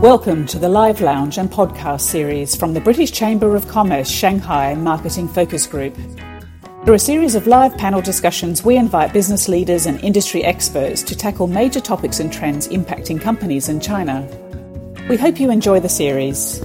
Welcome to the Live Lounge and podcast series from the British Chamber of Commerce Shanghai Marketing Focus Group. Through a series of live panel discussions, we invite business leaders and industry experts to tackle major topics and trends impacting companies in China. We hope you enjoy the series.